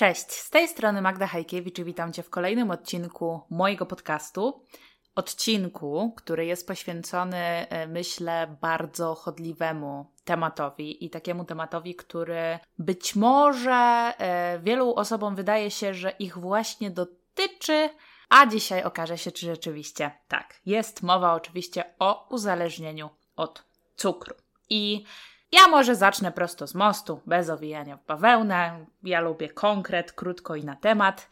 Cześć, z tej strony Magda Hajkiewicz i witam Cię w kolejnym odcinku mojego podcastu. Odcinku, który jest poświęcony, e, myślę, bardzo chodliwemu tematowi i takiemu tematowi, który być może e, wielu osobom wydaje się, że ich właśnie dotyczy, a dzisiaj okaże się, czy rzeczywiście tak. Jest mowa oczywiście o uzależnieniu od cukru. I ja może zacznę prosto z mostu, bez owijania w bawełnę. Ja lubię konkret, krótko i na temat.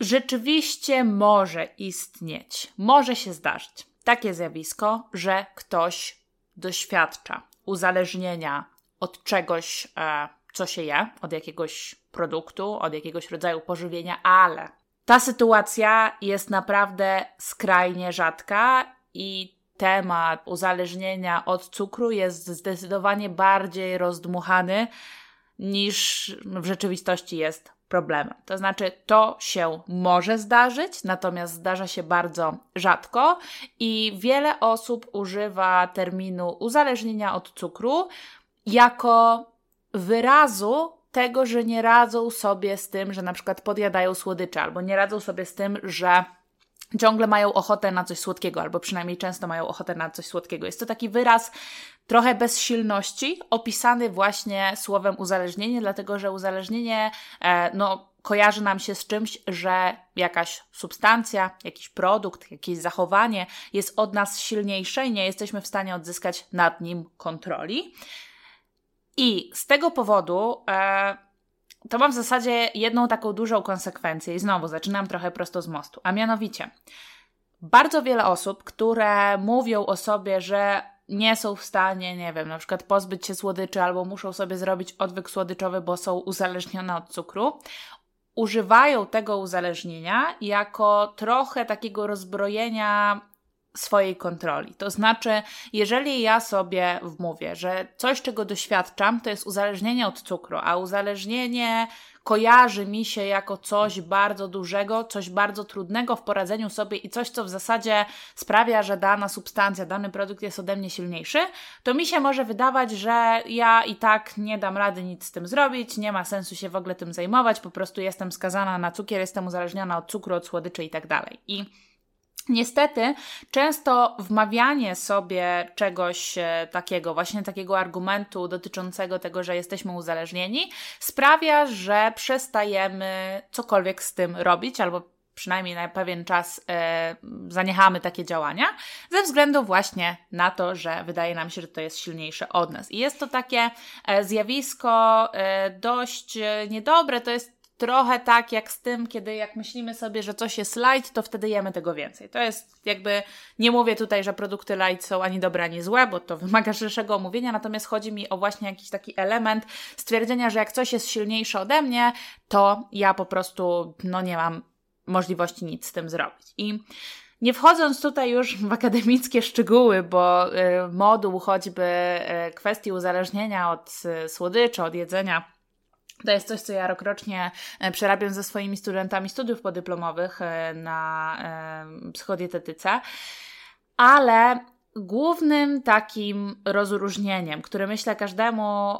Rzeczywiście może istnieć, może się zdarzyć takie zjawisko, że ktoś doświadcza uzależnienia od czegoś, e, co się je, od jakiegoś produktu, od jakiegoś rodzaju pożywienia, ale ta sytuacja jest naprawdę skrajnie rzadka i temat uzależnienia od cukru jest zdecydowanie bardziej rozdmuchany niż w rzeczywistości jest problemem. To znaczy, to się może zdarzyć, natomiast zdarza się bardzo rzadko i wiele osób używa terminu uzależnienia od cukru jako wyrazu tego, że nie radzą sobie z tym, że na przykład podjadają słodycze, albo nie radzą sobie z tym, że ciągle mają ochotę na coś słodkiego, albo przynajmniej często mają ochotę na coś słodkiego. Jest to taki wyraz trochę bezsilności, opisany właśnie słowem uzależnienie, dlatego że uzależnienie, e, no, kojarzy nam się z czymś, że jakaś substancja, jakiś produkt, jakieś zachowanie jest od nas silniejsze i nie jesteśmy w stanie odzyskać nad nim kontroli. I z tego powodu e, to mam w zasadzie jedną taką dużą konsekwencję i znowu zaczynam trochę prosto z mostu, a mianowicie bardzo wiele osób, które mówią o sobie, że nie są w stanie, nie wiem, na przykład pozbyć się słodyczy albo muszą sobie zrobić odwyk słodyczowy, bo są uzależnione od cukru, używają tego uzależnienia jako trochę takiego rozbrojenia swojej kontroli. To znaczy, jeżeli ja sobie wmówię, że coś, czego doświadczam, to jest uzależnienie od cukru, a uzależnienie kojarzy mi się jako coś bardzo dużego, coś bardzo trudnego w poradzeniu sobie i coś, co w zasadzie sprawia, że dana substancja, dany produkt jest ode mnie silniejszy, to mi się może wydawać, że ja i tak nie dam rady nic z tym zrobić, nie ma sensu się w ogóle tym zajmować, po prostu jestem skazana na cukier, jestem uzależniona od cukru, od słodyczy i tak Niestety, często wmawianie sobie czegoś e, takiego, właśnie takiego argumentu dotyczącego tego, że jesteśmy uzależnieni, sprawia, że przestajemy cokolwiek z tym robić, albo przynajmniej na pewien czas e, zaniechamy takie działania, ze względu właśnie na to, że wydaje nam się, że to jest silniejsze od nas. I jest to takie e, zjawisko e, dość e, niedobre, to jest trochę tak jak z tym, kiedy jak myślimy sobie, że coś jest light, to wtedy jemy tego więcej. To jest jakby, nie mówię tutaj, że produkty light są ani dobre, ani złe, bo to wymaga szerszego omówienia, natomiast chodzi mi o właśnie jakiś taki element stwierdzenia, że jak coś jest silniejsze ode mnie, to ja po prostu, no nie mam możliwości nic z tym zrobić. I nie wchodząc tutaj już w akademickie szczegóły, bo y, moduł choćby y, kwestii uzależnienia od y, słodyczy, od jedzenia, to jest coś, co ja rokrocznie e, przerabiam ze swoimi studentami studiów podyplomowych e, na e, psychodietetyce, ale głównym takim rozróżnieniem, które myślę każdemu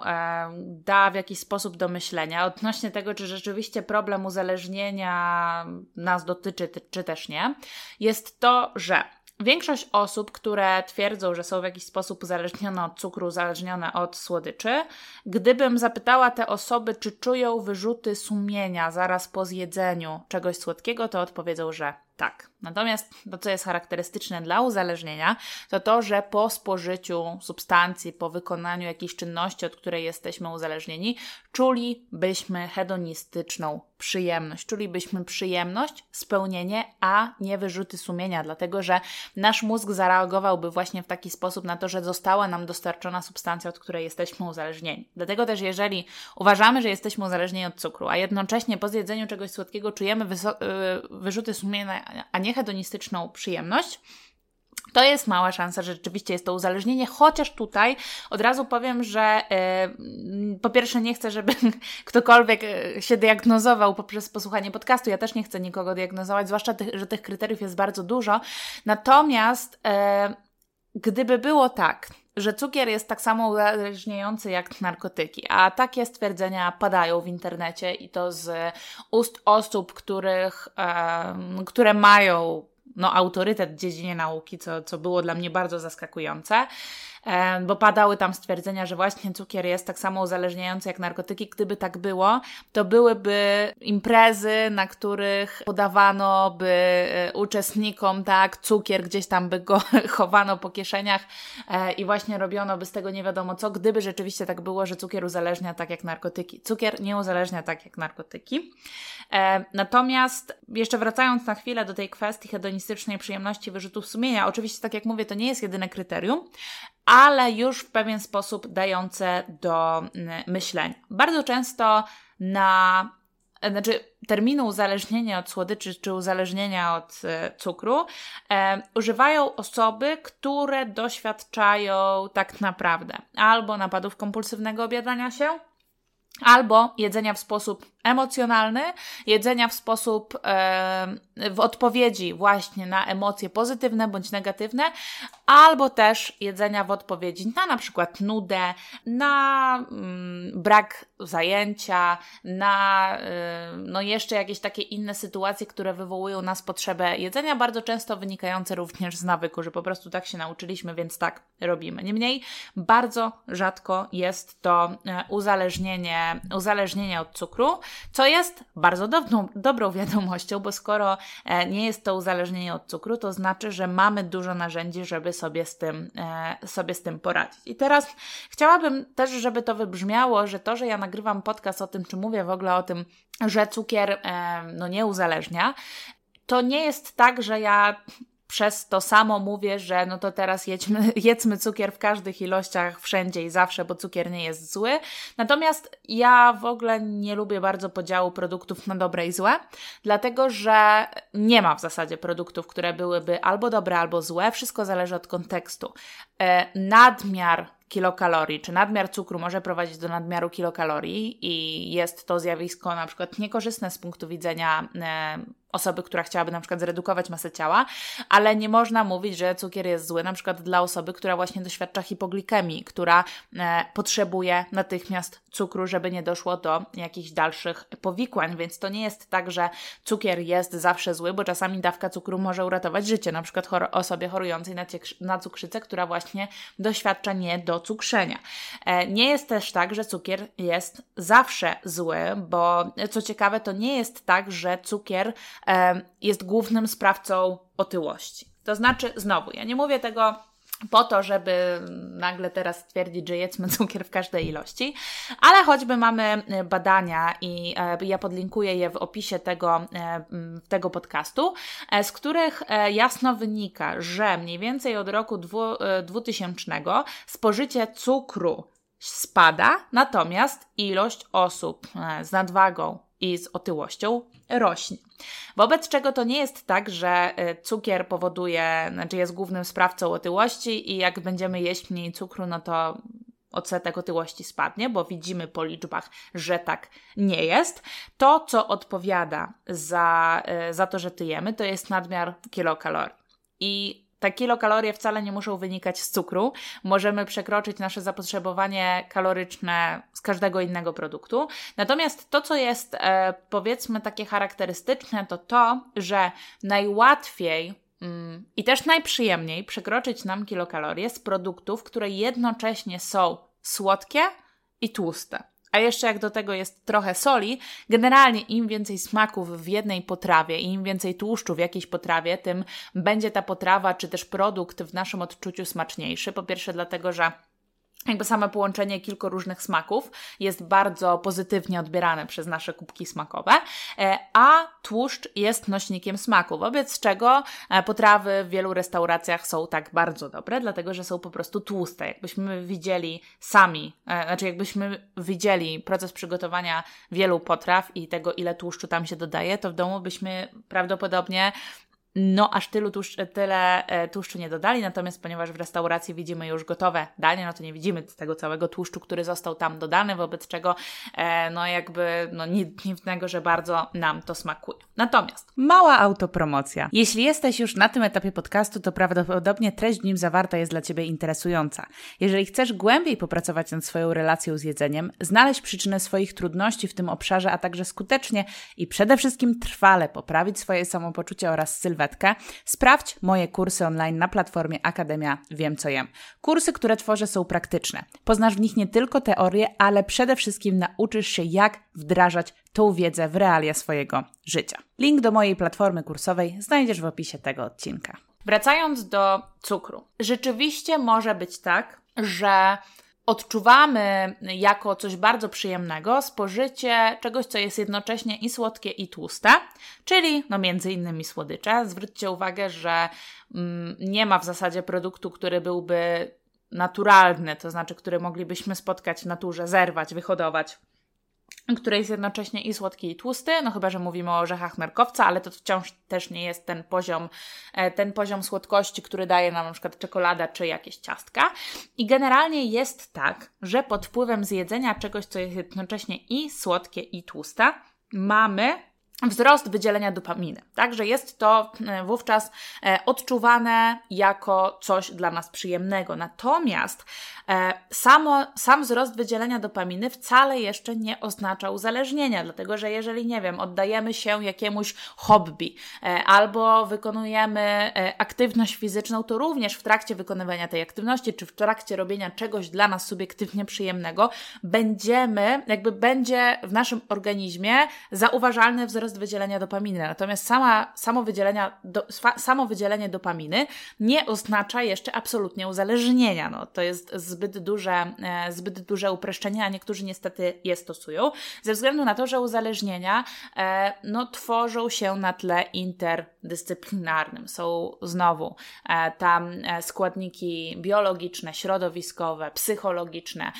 da w jakiś sposób do myślenia odnośnie tego, czy rzeczywiście problem uzależnienia nas dotyczy, czy też nie, jest to, że Większość osób, które twierdzą, że są w jakiś sposób uzależnione od cukru, uzależnione od słodyczy, gdybym zapytała te osoby, czy czują wyrzuty sumienia zaraz po zjedzeniu czegoś słodkiego, to odpowiedzą, że tak. Natomiast to, co jest charakterystyczne dla uzależnienia, to to, że po spożyciu substancji, po wykonaniu jakiejś czynności, od której jesteśmy uzależnieni, czulibyśmy hedonistyczną przyjemność. Czulibyśmy przyjemność, spełnienie, a nie wyrzuty sumienia, dlatego że nasz mózg zareagowałby właśnie w taki sposób na to, że została nam dostarczona substancja, od której jesteśmy uzależnieni. Dlatego też, jeżeli uważamy, że jesteśmy uzależnieni od cukru, a jednocześnie po zjedzeniu czegoś słodkiego czujemy y, wyrzuty sumienia, a nie hedonistyczną przyjemność, to jest mała szansa, że rzeczywiście jest to uzależnienie, chociaż tutaj od razu powiem, że yy, po pierwsze nie chcę, żeby ktokolwiek e, się diagnozował poprzez posłuchanie podcastu. Ja też nie chcę nikogo diagnozować, zwłaszcza, że tych kryteriów jest bardzo dużo. Natomiast yy, gdyby było tak, że cukier jest tak samo uzależniający jak narkotyki, a takie stwierdzenia padają w internecie i to z ust osób, których, które mają no, autorytet w dziedzinie nauki, co, co było dla mnie bardzo zaskakujące bo padały tam stwierdzenia, że właśnie cukier jest tak samo uzależniający jak narkotyki. Gdyby tak było, to byłyby imprezy, na których podawano by e, uczestnikom tak cukier, gdzieś tam by go chowano po kieszeniach e, i właśnie robiono by z tego nie wiadomo co, gdyby rzeczywiście tak było, że cukier uzależnia tak jak narkotyki. Cukier nie uzależnia tak jak narkotyki. E, natomiast jeszcze wracając na chwilę do tej kwestii hedonistycznej przyjemności wyrzutów sumienia, oczywiście tak jak mówię, to nie jest jedyne kryterium, ale już w pewien sposób dające do mm, myślenia. Bardzo często na znaczy terminu uzależnienia od słodyczy czy uzależnienia od e, cukru e, używają osoby, które doświadczają tak naprawdę albo napadów kompulsywnego obiadania się, albo jedzenia w sposób emocjonalny, jedzenia w sposób e, w odpowiedzi właśnie na emocje pozytywne bądź negatywne, albo też jedzenia w odpowiedzi na na przykład nudę, na mm, brak zajęcia, na y, no jeszcze jakieś takie inne sytuacje, które wywołują nas potrzebę jedzenia, bardzo często wynikające również z nawyku, że po prostu tak się nauczyliśmy, więc tak robimy. Niemniej bardzo rzadko jest to e, uzależnienie, uzależnienie od cukru, co jest bardzo dobrą, dobrą wiadomością, bo skoro e, nie jest to uzależnienie od cukru, to znaczy, że mamy dużo narzędzi, żeby sobie z tym, e, sobie z tym poradzić. I teraz chciałabym też, żeby to wybrzmiało, że to, że ja nagrywam podcast o tym, czy mówię w ogóle o tym, że cukier e, no nie uzależnia, to nie jest tak, że ja przez to samo mówię, że no to teraz jedźmy, jedzmy cukier w każdych ilościach, wszędzie i zawsze, bo cukier nie jest zły. Natomiast ja w ogóle nie lubię bardzo podziału produktów na dobre i złe, dlatego że nie ma w zasadzie produktów, które byłyby albo dobre, albo złe. Wszystko zależy od kontekstu. E, nadmiar kilokalorii, czy nadmiar cukru może prowadzić do nadmiaru kilokalorii i jest to zjawisko na przykład niekorzystne z punktu widzenia e, osoby, która chciałaby na przykład zredukować masę ciała, ale nie można mówić, że cukier jest zły na przykład dla osoby, która właśnie doświadcza hipoglikemii, która e, potrzebuje natychmiast cukru, żeby nie doszło do jakichś dalszych powikłań, więc to nie jest tak, że cukier jest zawsze zły, bo czasami dawka cukru może uratować życie, na przykład chor osobie chorującej na, na cukrzycę, która właśnie doświadcza niedocukrzenia. E, nie jest też tak, że cukier jest zawsze zły, bo co ciekawe, to nie jest tak, że cukier jest głównym sprawcą otyłości. To znaczy, znowu, ja nie mówię tego po to, żeby nagle teraz stwierdzić, że jedzmy cukier w każdej ilości, ale choćby mamy e, badania i e, ja podlinkuję je w opisie tego, e, tego podcastu, z których jasno wynika, że mniej więcej od roku 2000 spożycie cukru spada, natomiast ilość osób z nadwagą i z otyłością rośnie. Wobec czego to nie jest tak, że y, cukier powoduje, znaczy jest głównym sprawcą otyłości i jak będziemy jeść mniej cukru, no to odsetek otyłości spadnie, bo widzimy po liczbach, że tak nie jest. To, co odpowiada za, y, za to, że tyjemy, to jest nadmiar kilokalorii. I te kilokalorie wcale nie muszą wynikać z cukru. Możemy przekroczyć nasze zapotrzebowanie kaloryczne z każdego innego produktu. Natomiast to, co jest e, powiedzmy takie charakterystyczne, to to, że najłatwiej mm, i też najprzyjemniej przekroczyć nam kilokalorie z produktów, które jednocześnie są słodkie i tłuste. A jeszcze jak do tego jest trochę soli, generalnie im więcej smaków w jednej potrawie i im więcej tłuszczu w jakiejś potrawie, tym będzie ta potrawa czy też produkt w naszym odczuciu smaczniejszy. Po pierwsze dlatego, że jakby same połączenie kilku różnych smaków jest bardzo pozytywnie odbierane przez nasze kubki smakowe, e, a tłuszcz jest nośnikiem smaku, wobec czego e, potrawy w wielu restauracjach są tak bardzo dobre, dlatego że są po prostu tłuste. Jakbyśmy widzieli sami, e, znaczy jakbyśmy widzieli proces przygotowania wielu potraw i tego, ile tłuszczu tam się dodaje, to w domu byśmy prawdopodobnie no aż tylu tłuszcz, tyle e, tłuszczu nie dodali, natomiast ponieważ w restauracji widzimy już gotowe danie, no to nie widzimy tego całego tłuszczu, który został tam dodany, wobec czego e, no jakby no nic dziwnego, że bardzo nam to smakuje. Natomiast mała autopromocja. Jeśli jesteś już na tym etapie podcastu, to prawdopodobnie treść w nim zawarta jest dla Ciebie interesująca. Jeżeli chcesz głębiej popracować nad swoją relacją z jedzeniem, znaleźć przyczynę swoich trudności w tym obszarze, a także skutecznie i przede wszystkim trwale poprawić swoje samopoczucie oraz sylwetkę, sprawdź moje kursy online na platformie Akademia Wiem Co Jem. Kursy, które tworzę są praktyczne. Poznasz w nich nie tylko teorię, ale przede wszystkim nauczysz się jak wdrażać tą wiedzę w realia swojego życia. Link do mojej platformy kursowej znajdziesz w opisie tego odcinka. Wracając do cukru. Rzeczywiście może być tak, że odczuwamy jako coś bardzo przyjemnego spożycie czegoś, co jest jednocześnie i słodkie, i tłuste, czyli no między innymi słodycze. Zwróćcie uwagę, że mm, nie ma w zasadzie produktu, który byłby naturalny, to znaczy, który moglibyśmy spotkać w naturze, zerwać, wyhodować który jest jednocześnie i słodki, i tłusty, no chyba, że mówimy o orzechach nerkowca, ale to wciąż też nie jest ten poziom, e, ten poziom słodkości, który daje nam na przykład czekolada czy jakieś ciastka. I generalnie jest tak, że pod wpływem zjedzenia czegoś, co jest jednocześnie i słodkie, i tłuste, mamy wzrost wydzielenia dopaminy. Także jest to e, wówczas e, odczuwane jako coś dla nas przyjemnego. Natomiast e, samo, sam wzrost wydzielenia dopaminy wcale jeszcze nie oznacza uzależnienia, dlatego że jeżeli, nie wiem, oddajemy się jakiemuś hobby albo wykonujemy aktywność fizyczną, to również w trakcie wykonywania tej aktywności, czy w trakcie robienia czegoś dla nas subiektywnie przyjemnego, będziemy, jakby będzie w naszym organizmie zauważalny wzrost wydzielenia dopaminy. Natomiast sama, samo, wydzielenia, do, samo wydzielenie dopaminy nie oznacza jeszcze absolutnie uzależnienia. No, to jest zbyt duże, e, zbyt duże uproszczenie, a niektórzy niestety je stosują, ze względu na to, że uzależnienia e, no, tworzą się na tle interdyscyplinarnym. Są znowu e, tam składniki biologiczne, środowiskowe, psychologiczne.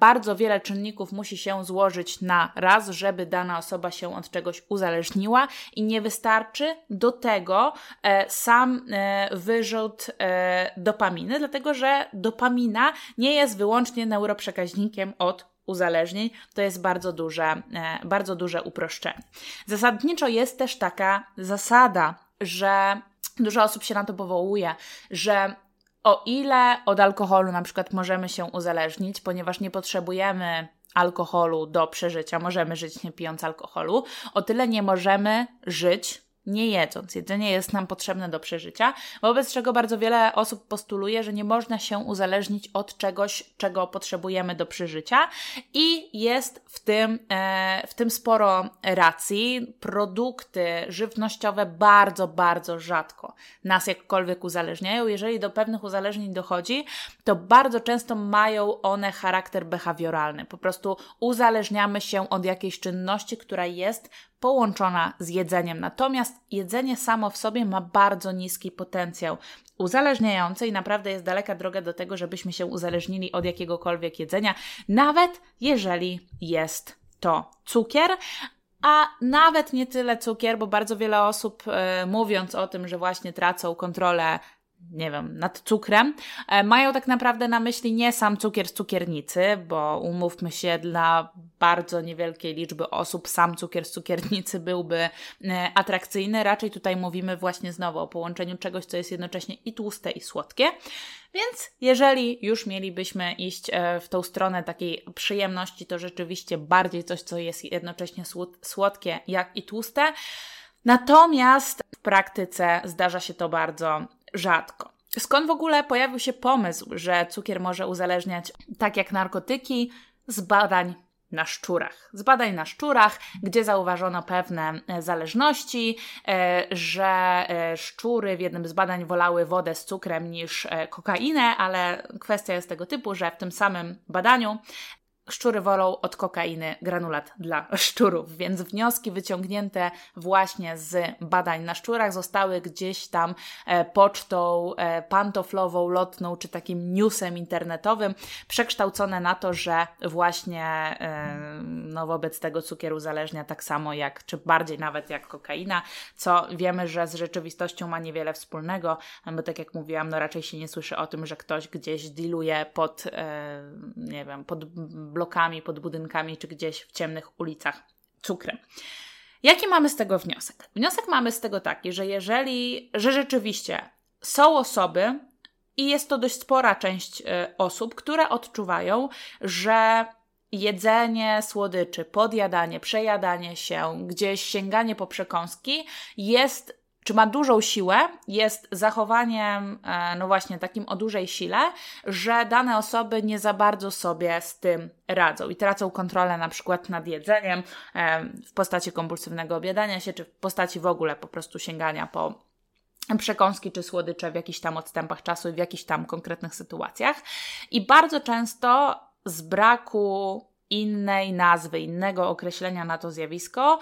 Bardzo wiele czynników musi się złożyć na raz, żeby dana osoba się od czegoś uzależniła uzależniła i nie wystarczy do tego e, sam e, wyrzut e, dopaminy, dlatego że dopamina nie jest wyłącznie neuroprzekaźnikiem od uzależnień, to jest bardzo duże, bardzo duże uproszczenie. Zasadniczo jest też taka zasada, że dużo osób się na to powołuje, że o ile od alkoholu na przykład możemy się uzależnić, ponieważ nie potrzebujemy alkoholu do przeżycia, możemy żyć nie pijąc alkoholu, o tyle nie możemy żyć nie jedząc. Jedzenie jest nam potrzebne do przeżycia, wobec czego bardzo wiele osób postuluje, że nie można się uzależnić od czegoś, czego potrzebujemy do przeżycia i jest w tym, e, w tym sporo racji. Produkty żywnościowe bardzo, bardzo rzadko nas jakkolwiek uzależniają. Jeżeli do pewnych uzależnień dochodzi, to bardzo często mają one charakter behawioralny. Po prostu uzależniamy się od jakiejś czynności, która jest połączona z jedzeniem. Natomiast jedzenie samo w sobie ma bardzo niski potencjał uzależniający i naprawdę jest daleka droga do tego, żebyśmy się uzależnili od jakiegokolwiek jedzenia, nawet jeżeli jest to cukier, a nawet nie tyle cukier, bo bardzo wiele osób e, mówiąc o tym, że właśnie tracą kontrolę nie wiem, nad cukrem, e, mają tak naprawdę na myśli nie sam cukier z cukiernicy, bo umówmy się, dla bardzo niewielkiej liczby osób sam cukier z cukiernicy byłby e, atrakcyjny. Raczej tutaj mówimy właśnie znowu o połączeniu czegoś, co jest jednocześnie i tłuste, i słodkie. Więc jeżeli już mielibyśmy iść e, w tą stronę takiej przyjemności, to rzeczywiście bardziej coś, co jest jednocześnie słodkie, jak i tłuste. Natomiast w praktyce zdarza się to bardzo rzadko. Skąd w ogóle pojawił się pomysł, że cukier może uzależniać tak jak narkotyki z badań na szczurach. Z badań na szczurach, gdzie zauważono pewne e, zależności, e, że e, szczury w jednym z badań wolały wodę z cukrem niż kokainę, ale kwestia jest tego typu, że w tym samym badaniu szczury wolą od kokainy granulat dla szczurów, więc wnioski wyciągnięte właśnie z badań na szczurach zostały gdzieś tam e, pocztą e, pantoflową, lotną czy takim newsem internetowym przekształcone na to, że właśnie e, no, wobec tego cukier uzależnia tak samo jak, czy bardziej nawet jak kokaina, co wiemy, że z rzeczywistością ma niewiele wspólnego, bo tak jak mówiłam, no raczej się nie słyszy o tym, że ktoś gdzieś dealuje pod, nie wiem, pod blokami, pod budynkami czy gdzieś w ciemnych ulicach cukrem. Jaki mamy z tego wniosek? Wniosek mamy z tego taki, że jeżeli, że rzeczywiście są osoby, i jest to dość spora część y, osób, które odczuwają, że jedzenie słodyczy, podjadanie, przejadanie się, gdzieś sięganie po przekąski jest czy ma dużą siłę, jest zachowaniem, e, no właśnie, takim o dużej sile, że dane osoby nie za bardzo sobie z tym radzą i tracą kontrolę na przykład nad jedzeniem e, w postaci kompulsywnego obiadania się, czy w postaci w ogóle po prostu sięgania po przekąski czy słodycze w jakichś tam odstępach czasu i w jakichś tam konkretnych sytuacjach. I bardzo często z braku innej nazwy, innego określenia na to zjawisko,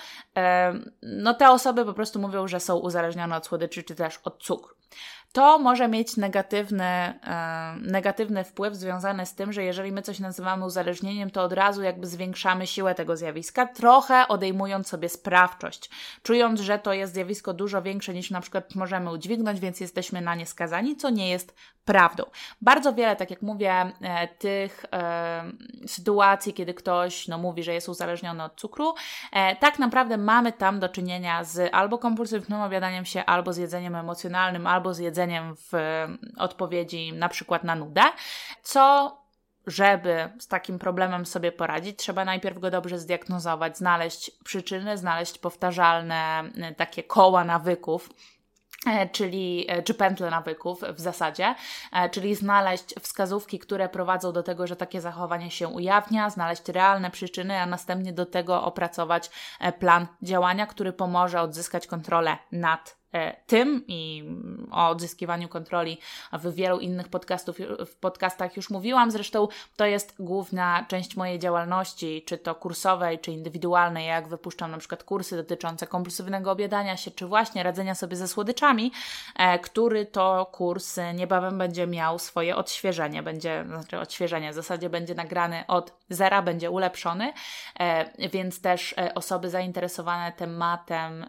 no te osoby po prostu mówią, że są uzależnione od słodyczy czy też od cukru. To może mieć negatywny, negatywny wpływ związany z tym, że jeżeli my coś nazywamy uzależnieniem, to od razu jakby zwiększamy siłę tego zjawiska, trochę odejmując sobie sprawczość, czując, że to jest zjawisko dużo większe niż na przykład możemy udźwignąć, więc jesteśmy na nie skazani, co nie jest prawdą. Bardzo wiele, tak jak mówię, e, tych e, sytuacji, kiedy ktoś no, mówi, że jest uzależniony od cukru, e, tak naprawdę mamy tam do czynienia z albo kompulsywnym obiadaniem się, albo z jedzeniem emocjonalnym, albo z jedzeniem w odpowiedzi na przykład na nudę, co żeby z takim problemem sobie poradzić, trzeba najpierw go dobrze zdiagnozować, znaleźć przyczyny, znaleźć powtarzalne takie koła nawyków, E, czyli, e, czy pętle nawyków w zasadzie, e, czyli znaleźć wskazówki, które prowadzą do tego, że takie zachowanie się ujawnia, znaleźć realne przyczyny, a następnie do tego opracować plan działania, który pomoże odzyskać kontrolę nad E, tym i o odzyskiwaniu kontroli w wielu innych podcastów, w podcastach już mówiłam. Zresztą to jest główna część mojej działalności, czy to kursowej, czy indywidualnej, jak wypuszczam na przykład kursy dotyczące kompulsywnego obiadania się, czy właśnie radzenia sobie ze słodyczami, e, który to kurs niebawem będzie miał swoje odświeżenie, będzie, znaczy odświeżenie, w zasadzie będzie nagrany od zera, będzie ulepszony, e, więc też osoby zainteresowane tematem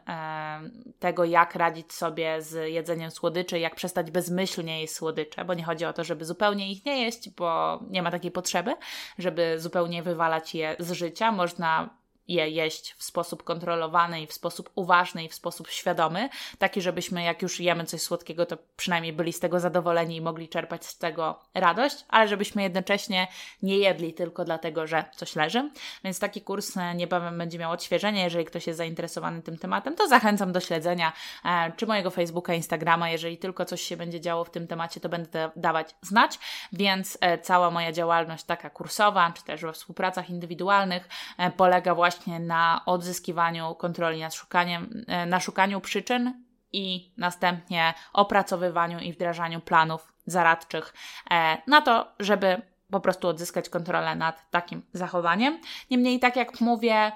tego, jak radzić radzić sobie z jedzeniem słodyczy, jak przestać bezmyślnie jeść słodycze, bo nie chodzi o to, żeby zupełnie ich nie jeść, bo nie ma takiej potrzeby, żeby zupełnie wywalać je z życia. Można je jeść w sposób kontrolowany w sposób uważny i w sposób świadomy, taki, żebyśmy jak już jemy coś słodkiego, to przynajmniej byli z tego zadowoleni i mogli czerpać z tego radość, ale żebyśmy jednocześnie nie jedli tylko dlatego, że coś leży. Więc taki kurs e, niebawem będzie miał odświeżenie. Jeżeli ktoś jest zainteresowany tym tematem, to zachęcam do śledzenia e, czy mojego Facebooka, Instagrama. Jeżeli tylko coś się będzie działo w tym temacie, to będę dawać znać. Więc e, cała moja działalność taka kursowa, czy też we współpracach indywidualnych polega właśnie właśnie na odzyskiwaniu kontroli nad szukaniem, e, na szukaniu przyczyn i następnie opracowywaniu i wdrażaniu planów zaradczych e, na to, żeby po prostu odzyskać kontrolę nad takim zachowaniem. Niemniej, tak jak mówię,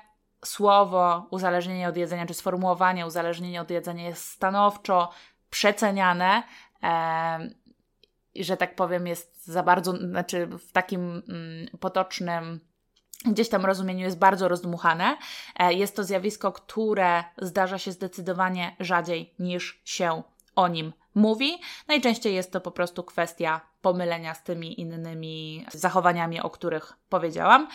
słowo uzależnienie od jedzenia, czy sformułowanie uzależnienie od jedzenia jest stanowczo przeceniane. E, że tak powiem, jest za bardzo, znaczy w takim mm, potocznym gdzieś tam rozumieniu jest bardzo rozdmuchane. E, jest to zjawisko, które zdarza się zdecydowanie rzadziej niż się o nim mówi. Najczęściej jest to po prostu kwestia pomylenia z tymi innymi zachowaniami, o których powiedziałam.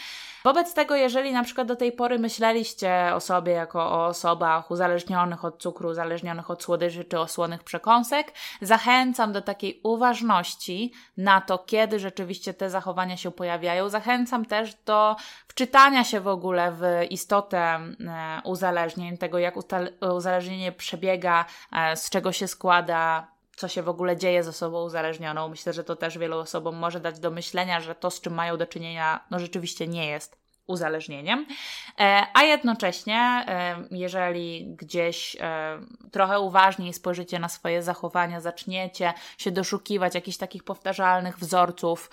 Wobec tego, jeżeli na przykład do tej pory myśleliście o sobie jako o osobach uzależnionych od cukru, uzależnionych od słodyczy czy osłonych przekąsek, zachęcam do takiej uważności na to, kiedy rzeczywiście te zachowania się pojawiają. Zachęcam też do wczytania się w ogóle w istotę e, uzależnień, tego jak uzależnienie przebiega, e, z czego się składa, co się w ogóle dzieje z osobą uzależnioną. Myślę, że to też wielu osobom może dać do myślenia, że to, z czym mają do czynienia, no rzeczywiście nie jest uzależnieniem, e, a jednocześnie, e, jeżeli gdzieś e, trochę uważniej spojrzycie na swoje zachowania, zaczniecie się doszukiwać jakichś takich powtarzalnych wzorców,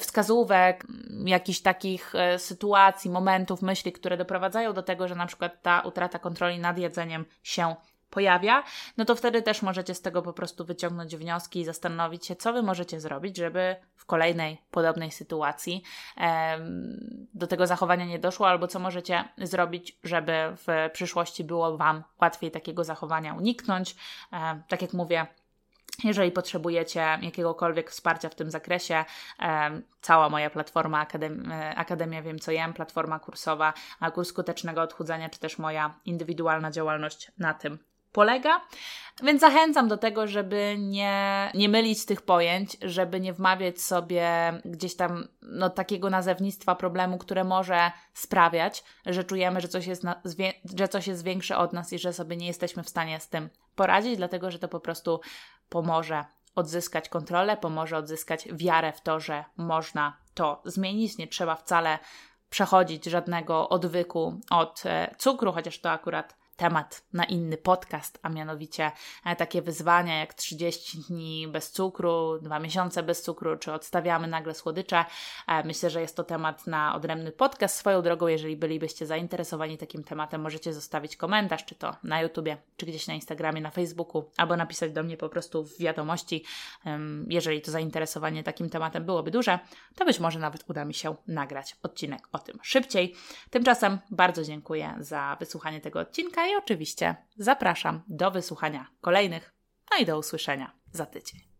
wskazówek, jakichś takich sytuacji, momentów, myśli, które doprowadzają do tego, że na przykład ta utrata kontroli nad jedzeniem się pojawia, no to wtedy też możecie z tego po prostu wyciągnąć wnioski i zastanowić się, co wy możecie zrobić, żeby w kolejnej podobnej sytuacji do tego zachowania nie doszło, albo co możecie zrobić, żeby w przyszłości było wam łatwiej takiego zachowania uniknąć. tak jak mówię, jeżeli potrzebujecie jakiegokolwiek wsparcia w tym zakresie, cała moja platforma Akadem Akademia Wiem Co Jem, platforma kursowa, kurs skutecznego odchudzania, czy też moja indywidualna działalność na tym polega. Więc zachęcam do tego, żeby nie, nie mylić tych pojęć, żeby nie wmawiać sobie gdzieś tam no, takiego nazewnictwa problemu, które może sprawiać, że czujemy, że coś, jest na, że coś jest większe od nas i że sobie nie jesteśmy w stanie z tym poradzić, dlatego że to po prostu pomoże odzyskać kontrolę, pomoże odzyskać wiarę w to, że można to zmienić. Nie trzeba wcale przechodzić żadnego odwyku od e, cukru, chociaż to akurat temat na inny podcast, a mianowicie e, takie wyzwania jak 30 dni bez cukru, 2 miesiące bez cukru, czy odstawiamy nagle słodycze. E, myślę, że jest to temat na odrębny podcast. Swoją drogą, jeżeli bylibyście zainteresowani takim tematem, możecie zostawić komentarz, czy to na YouTubie, czy gdzieś na Instagramie, na Facebooku, albo napisać do mnie po prostu w wiadomości. Jeżeli to zainteresowanie takim tematem byłoby duże, to być może nawet uda mi się nagrać odcinek o tym szybciej. Tymczasem bardzo dziękuję za wysłuchanie tego odcinka i oczywiście zapraszam do wysłuchania kolejnych, no i do usłyszenia za tydzień.